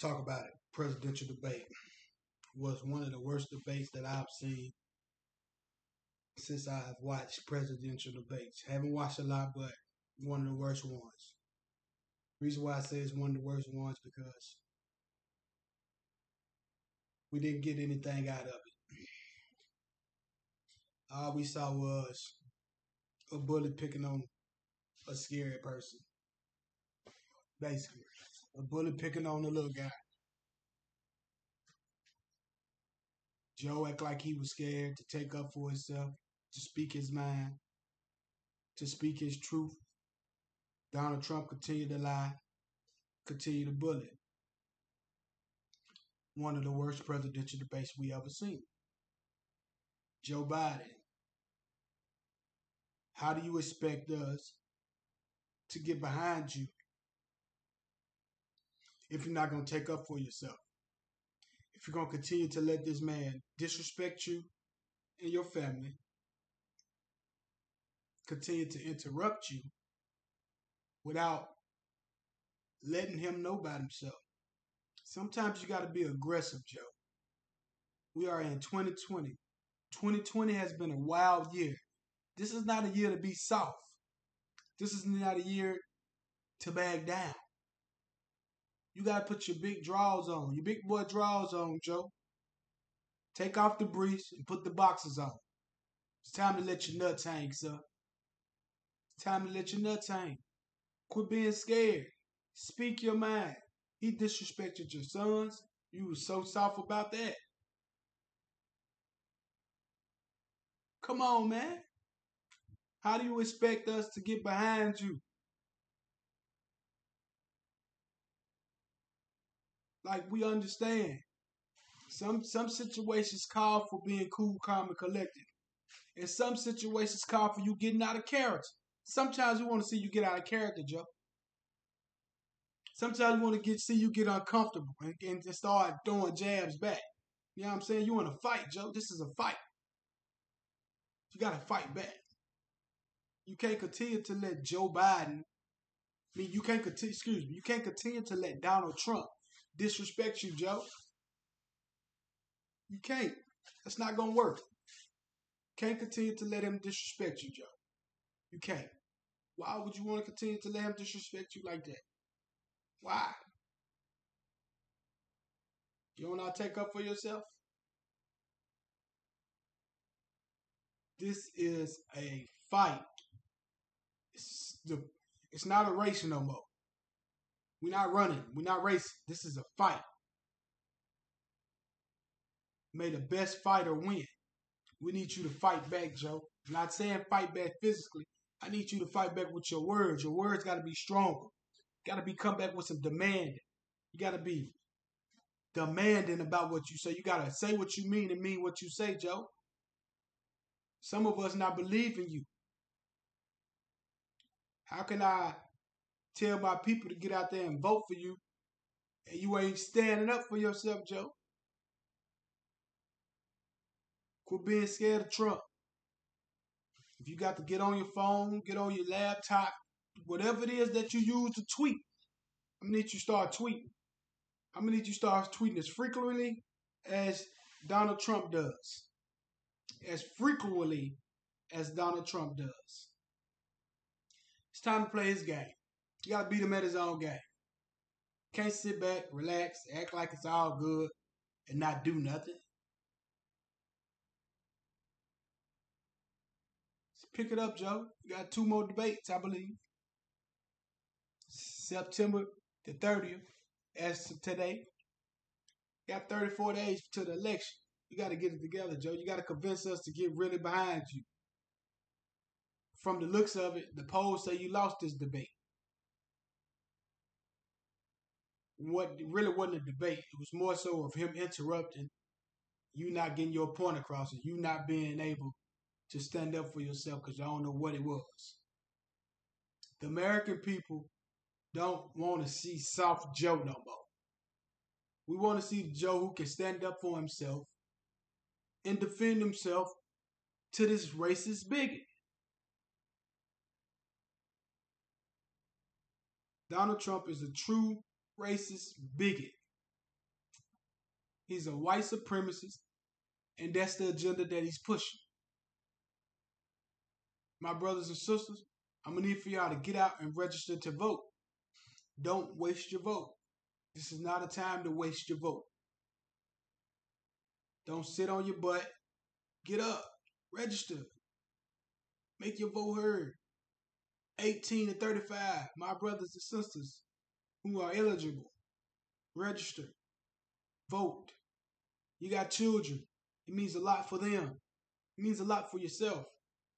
talk about it. Presidential debate was one of the worst debates that I've seen since I've watched presidential debates. Haven't watched a lot, but one of the worst ones. Reason why I say it's one of the worst ones because we didn't get anything out of it. All we saw was a bully picking on a scary person. Basically. A bully picking on the little guy. Joe act like he was scared to take up for himself, to speak his mind, to speak his truth. Donald Trump continued to lie, continued to bully. One of the worst presidential debates we ever seen. Joe Biden. How do you expect us to get behind you if you're not going to take up for yourself? If you're going to continue to let this man disrespect you and your family, continue to interrupt you without letting him know about himself. Sometimes you got to be aggressive, Joe. We are in 2020. 2020 has been a wild year. This is not a year to be soft. This is not a year to back down. You got to put your big draws on, your big boy draws on, Joe. Take off the briefs and put the boxes on. It's time to let your nuts hang, sir. It's time to let your nuts hang. Quit being scared. Speak your mind. He disrespected your sons. You were so soft about that. Come on, man. How do you expect us to get behind you? Like we understand. Some some situations call for being cool, calm, and collected. And some situations call for you getting out of character. Sometimes we want to see you get out of character, Joe. Sometimes we want to get see you get uncomfortable and, and start throwing jabs back. You know what I'm saying? You want to fight, Joe. This is a fight. You got to fight back. You can't continue to let Joe Biden. I mean, you can't continue. Excuse me. You can't continue to let Donald Trump disrespect you, Joe. You can't. That's not gonna work. Can't continue to let him disrespect you, Joe. You can't. Why would you want to continue to let him disrespect you like that? Why? You don't not take up for yourself? This is a fight. It's the it's not a race no more. We're not running. We're not racing. This is a fight. May the best fighter win. We need you to fight back, Joe. I'm not saying fight back physically. I need you to fight back with your words. Your words got to be stronger. Got to be come back with some demand. You got to be demanding about what you say. You got to say what you mean and mean what you say, Joe. Some of us not believe in you. How can I tell my people to get out there and vote for you and you ain't standing up for yourself, Joe? Quit being scared of Trump. If you got to get on your phone, get on your laptop, whatever it is that you use to tweet, I'm gonna need you start tweeting. I'm gonna need you start tweeting as frequently as Donald Trump does. As frequently as Donald Trump does. It's time to play his game. You gotta beat him at his own game. Can't sit back, relax, act like it's all good, and not do nothing. Pick it up, Joe. You got two more debates, I believe. September the 30th, as of today. You got 34 days to the election. You got to get it together, Joe. You got to convince us to get really behind you. From the looks of it, the polls say you lost this debate. What really wasn't a debate. It was more so of him interrupting, you not getting your point across, and you not being able to stand up for yourself because y'all don't know what it was. The American people don't want to see soft Joe no more. We want to see Joe who can stand up for himself and defend himself to this racist bigot. Donald Trump is a true racist bigot. He's a white supremacist, and that's the agenda that he's pushing. My brothers and sisters, I'm gonna need for y'all to get out and register to vote. Don't waste your vote. This is not a time to waste your vote. Don't sit on your butt. Get up. Register. Make your vote heard. 18 to 35, my brothers and sisters who are eligible, register, vote. You got children. It means a lot for them. It means a lot for yourself.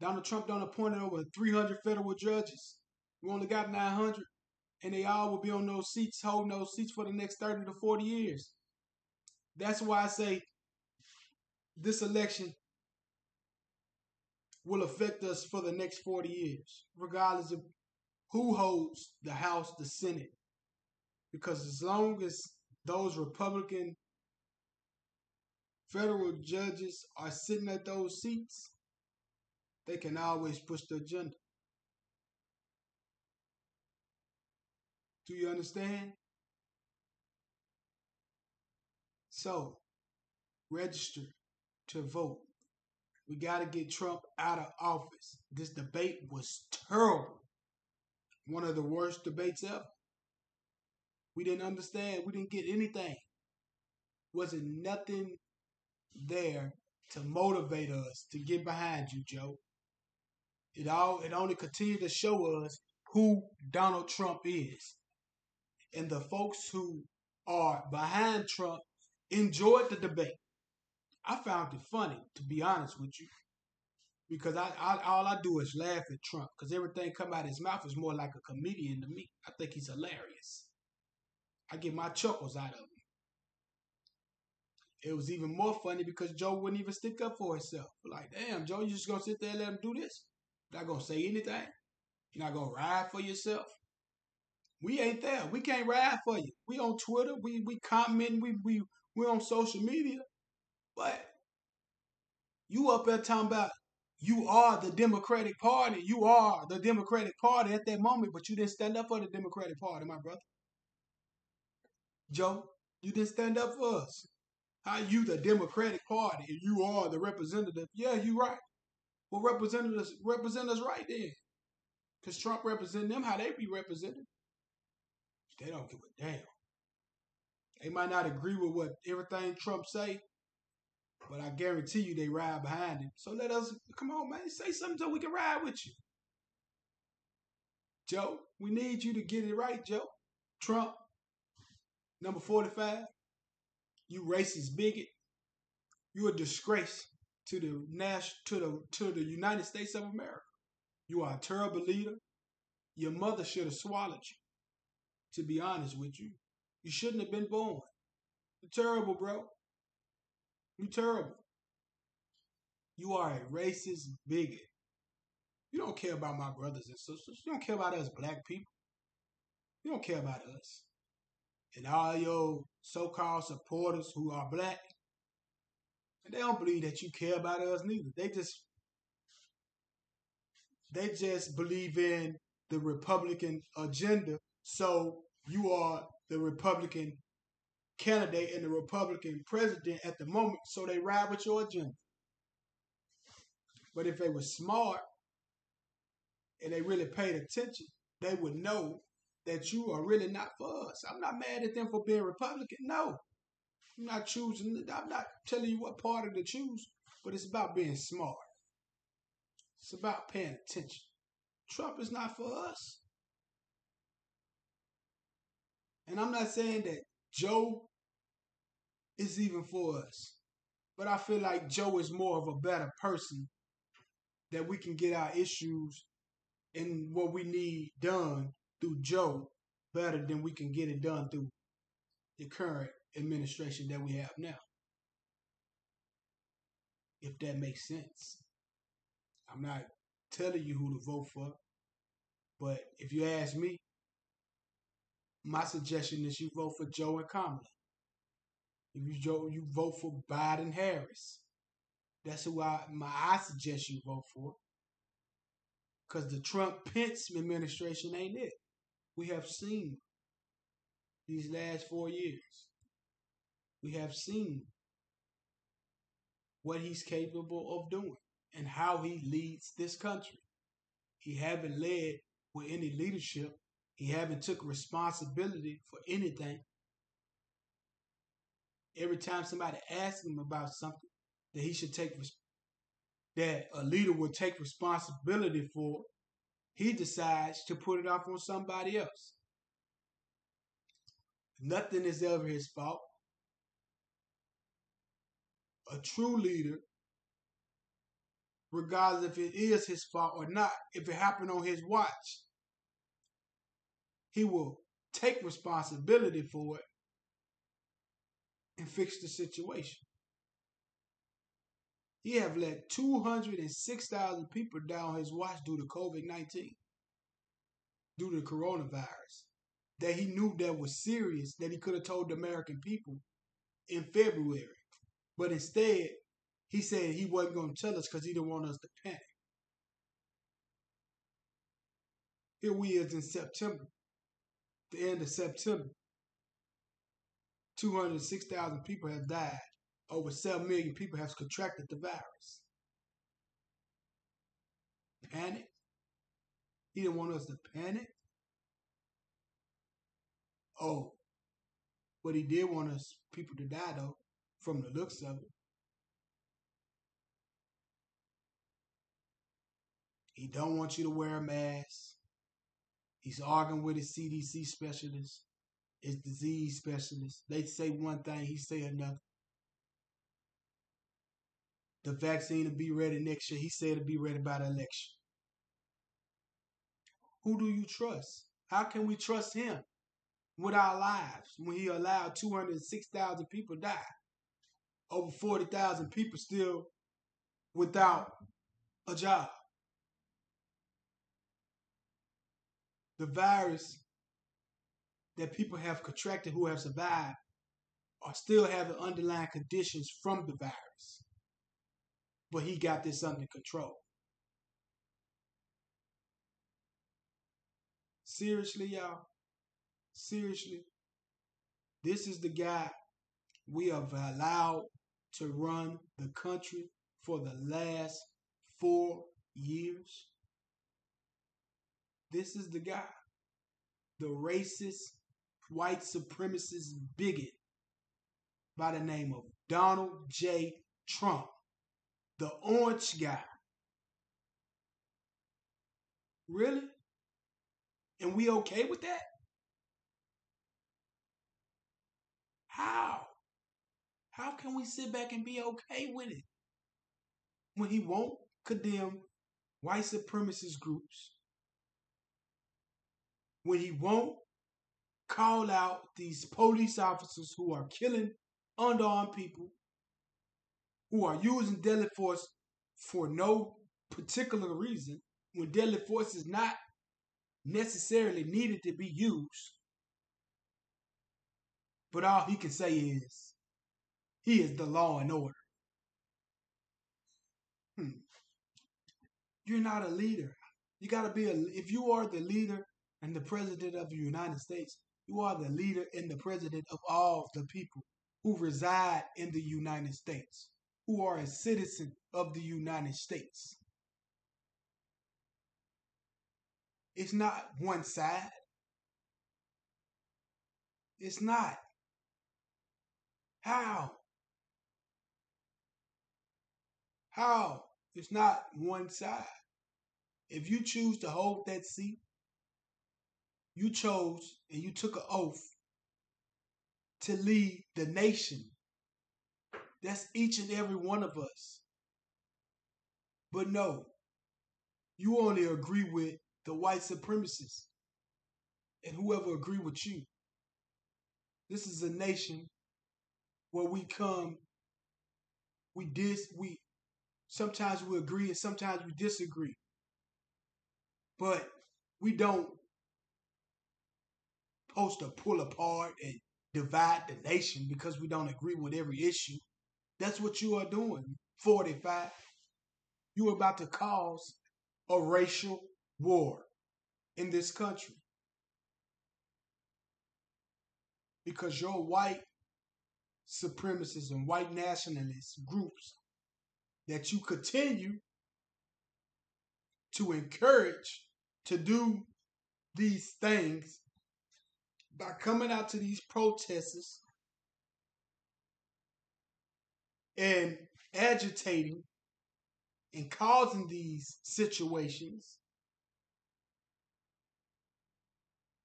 Donald Trump done appointed over 300 federal judges. We only got 900, and they all will be on those seats, holding those seats for the next 30 to 40 years. That's why I say this election will affect us for the next 40 years, regardless of who holds the House, the Senate. Because as long as those Republican federal judges are sitting at those seats, they can always push the agenda. Do you understand? So, register to vote. We got to get Trump out of office. This debate was terrible. One of the worst debates ever. We didn't understand. We didn't get anything. Wasn't nothing there to motivate us to get behind you, Joe. It all it only continued to show us who Donald Trump is. And the folks who are behind Trump enjoyed the debate. I found it funny, to be honest with you, because I, I all I do is laugh at Trump because everything come out of his mouth is more like a comedian to me. I think he's hilarious. I get my chuckles out of him. It was even more funny because Joe wouldn't even stick up for himself. Like, damn, Joe, you just gonna sit there and let him do this? Not gonna say anything? You're not gonna ride for yourself? We ain't there. We can't ride for you. We on Twitter. We we comment. We we we on social media. But you up there talking about you are the Democratic Party. You are the Democratic Party at that moment, but you didn't stand up for the Democratic Party, my brother. Joe, you didn't stand up for us. How you the Democratic Party and you are the representative? Yeah, you right. Well, represent us, represent us right then. Because Trump represent them how they be represented. They don't give a damn. They might not agree with what everything Trump say, but I guarantee you they ride behind him. So let us come on, man, say something so we can ride with you. Joe, we need you to get it right, Joe. Trump, number 45, you racist bigot. You're a disgrace to the national to the to the United States of America. You are a terrible leader. Your mother should have swallowed you. To be honest with you, you shouldn't have been born. You're terrible, bro. You're terrible. You are a racist bigot. You don't care about my brothers and sisters. You don't care about us black people. You don't care about us. And all your so-called supporters who are black, and they don't believe that you care about us neither. They just they just believe in the Republican agenda. So you are the Republican candidate and the Republican president at the moment, so they ride with your agenda. But if they were smart and they really paid attention, they would know that you are really not for us. I'm not mad at them for being Republican. No. I'm not choosing, I'm not telling you what party to choose, but it's about being smart. It's about paying attention. Trump is not for us. And I'm not saying that Joe is even for us. But I feel like Joe is more of a better person that we can get our issues and what we need done through Joe better than we can get it done through the current administration that we have now. If that makes sense. I'm not telling you who to vote for, but if you ask me, my suggestion is you vote for Joe and Kamala. If you Joe, you vote for Biden Harris. That's who I my I suggest you vote for. Cause the Trump Pence administration ain't it. We have seen these last four years. we have seen what he's capable of doing and how he leads this country. He haven't led with any leadership. He haven't took responsibility for anything. Every time somebody asks him about something that he should take that a leader would take responsibility for, he decides to put it off on somebody else. Nothing is ever his fault. A true leader, regardless if it is his fault or not, if it happened on his watch, he will take responsibility for it and fix the situation. He have let 206,000 people down his watch due to COVID-19, due to coronavirus, that he knew that was serious, that he could have told the American people in February. But instead, he said he wasn't going to tell us because he didn't want us to panic. Here we is in September, the end of September. 206,000 people have died over 7 million people have contracted the virus. Panic? He didn't want us to panic? Oh, but he did want us people to die though, from the looks of it. He don't want you to wear a mask. He's arguing with his CDC specialist, his disease specialist. They say one thing, he say another the vaccine to be ready next year. He said to be ready by the election. Who do you trust? How can we trust him with our lives when he allowed 206,000 people die? Over 40,000 people still without a job. The virus that people have contracted who have survived are still having underlying conditions from the virus but he got this under control. Seriously, y'all. Seriously. This is the guy we have allowed to run the country for the last four years. This is the guy. The racist, white supremacist bigot by the name of Donald J. Trump the orange guy. Really? And we okay with that? How? How can we sit back and be okay with it? When he won't condemn white supremacist groups. When he won't call out these police officers who are killing unarmed people who are using deadly force for no particular reason when deadly force is not necessarily needed to be used. But all he can say is, he is the law and order. Hmm. You're not a leader. You got to be a, if you are the leader and the president of the United States, you are the leader and the president of all the people who reside in the United States who are a citizen of the United States. It's not one side. It's not. How? How? It's not one side. If you choose to hold that seat, you chose and you took an oath to lead the nation that's each and every one of us. But no, you only agree with the white supremacists and whoever agree with you. This is a nation where we come, we dis we sometimes we agree and sometimes we disagree. But we don't post to pull apart and divide the nation because we don't agree with every issue. That's what you are doing, 45. You are about to cause a racial war in this country. Because your white supremacists and white nationalist groups that you continue to encourage to do these things by coming out to these protests and agitating and causing these situations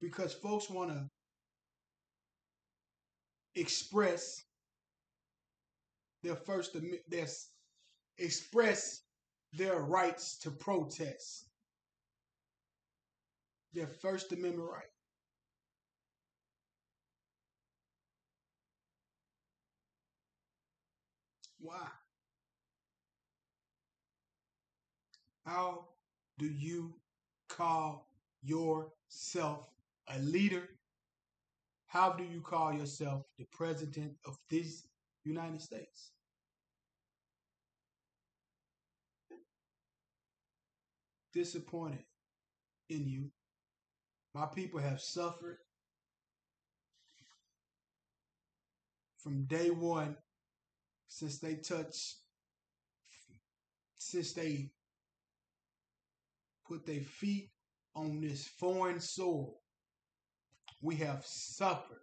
because folks want to express their first their express their rights to protest their first amendment right why how do you call yourself a leader how do you call yourself the president of this United States? Disappointed in you. My people have suffered from day one since they touched, since they put their feet on this foreign soil we have suffered.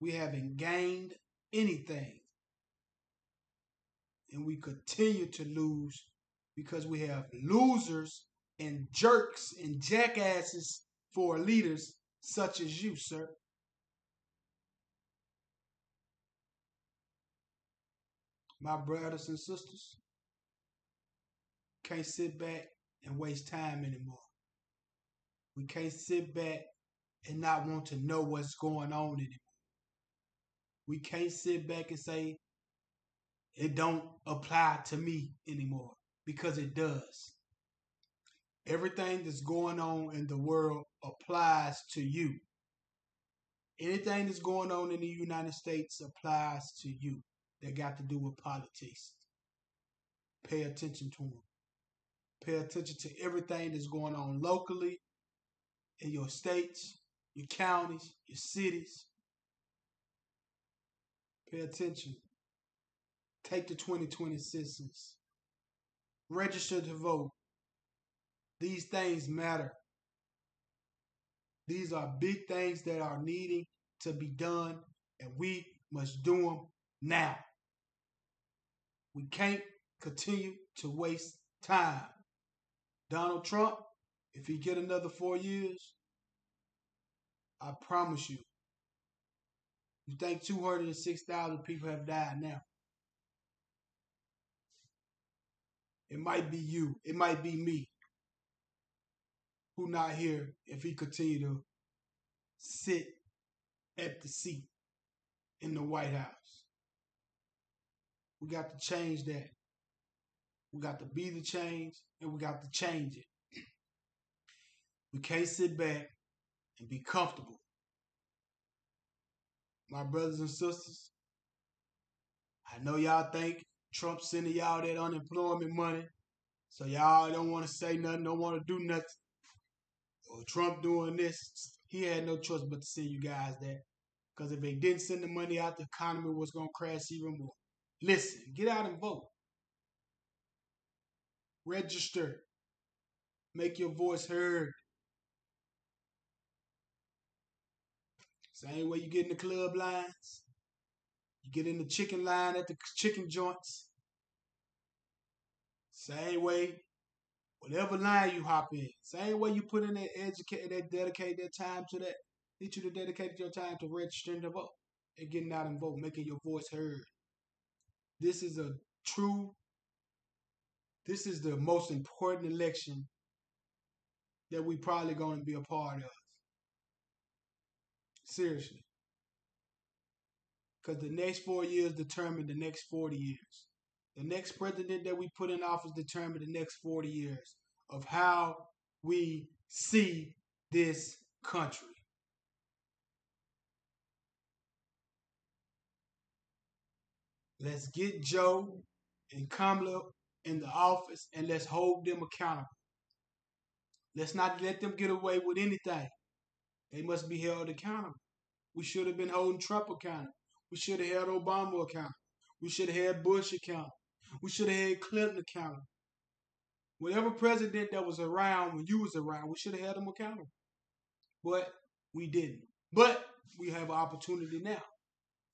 We haven't gained anything. And we continue to lose because we have losers and jerks and jackasses for leaders such as you, sir. My brothers and sisters can't sit back and waste time anymore. We can't sit back and not want to know what's going on anymore. We can't sit back and say it don't apply to me anymore because it does. Everything that's going on in the world applies to you. Anything that's going on in the United States applies to you that got to do with politics. Pay attention to them. Pay attention to everything that's going on locally in your states, your counties, your cities. Pay attention. Take the 2020 census. Register to vote. These things matter. These are big things that are needing to be done, and we must do them now. We can't continue to waste time. Donald Trump, if he get another four years, I promise you. You think 206,000 people have died now? It might be you. It might be me. Who not here if he continue to sit at the seat in the White House. We got to change that. We got to be the change and we got to change it. We can't sit back and be comfortable. My brothers and sisters, I know y'all think Trump sending y'all that unemployment money, so y'all don't want to say nothing, don't want to do nothing. Or Trump doing this, he had no choice but to send you guys that. Because if they didn't send the money out, the economy was going to crash even more. Listen, get out and vote. Register. Make your voice heard. Same way you get in the club lines. You get in the chicken line at the chicken joints. Same way, whatever line you hop in. Same way you put in that educate that dedicate that time to that. Need you to dedicate your time to registering to vote and getting out and vote, making your voice heard. This is a true, this is the most important election that we probably going to be a part of. Seriously. Because the next four years determine the next 40 years. The next president that we put in office determine the next 40 years of how we see this country. Let's get Joe and Kamala in the office and let's hold them accountable. Let's not let them get away with anything. They must be held accountable. We should have been holding Trump accountable. We should have had Obama accountable. We should have had Bush accountable. We should have had Clinton accountable. Whatever president that was around when you was around, we should have had them accountable. But we didn't. But we have an opportunity now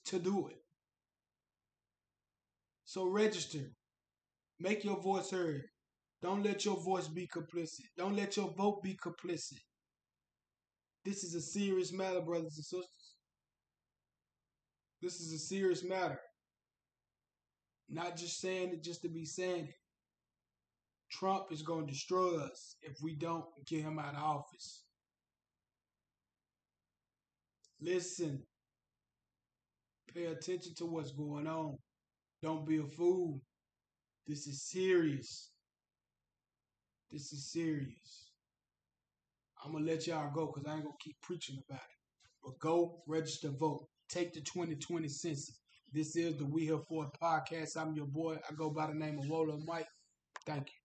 to do it. So register. Make your voice heard. Don't let your voice be complicit. Don't let your vote be complicit. This is a serious matter, brothers and sisters. This is a serious matter. Not just saying it just to be saying it. Trump is going to destroy us if we don't get him out of office. Listen. Pay attention to what's going on. Don't be a fool. This is serious. This is serious. I'm going to let y'all go because I ain't going to keep preaching about it. But go register, vote. Take the 2020 census. This is the We Here For podcast. I'm your boy. I go by the name of Wolo Mike. Thank you.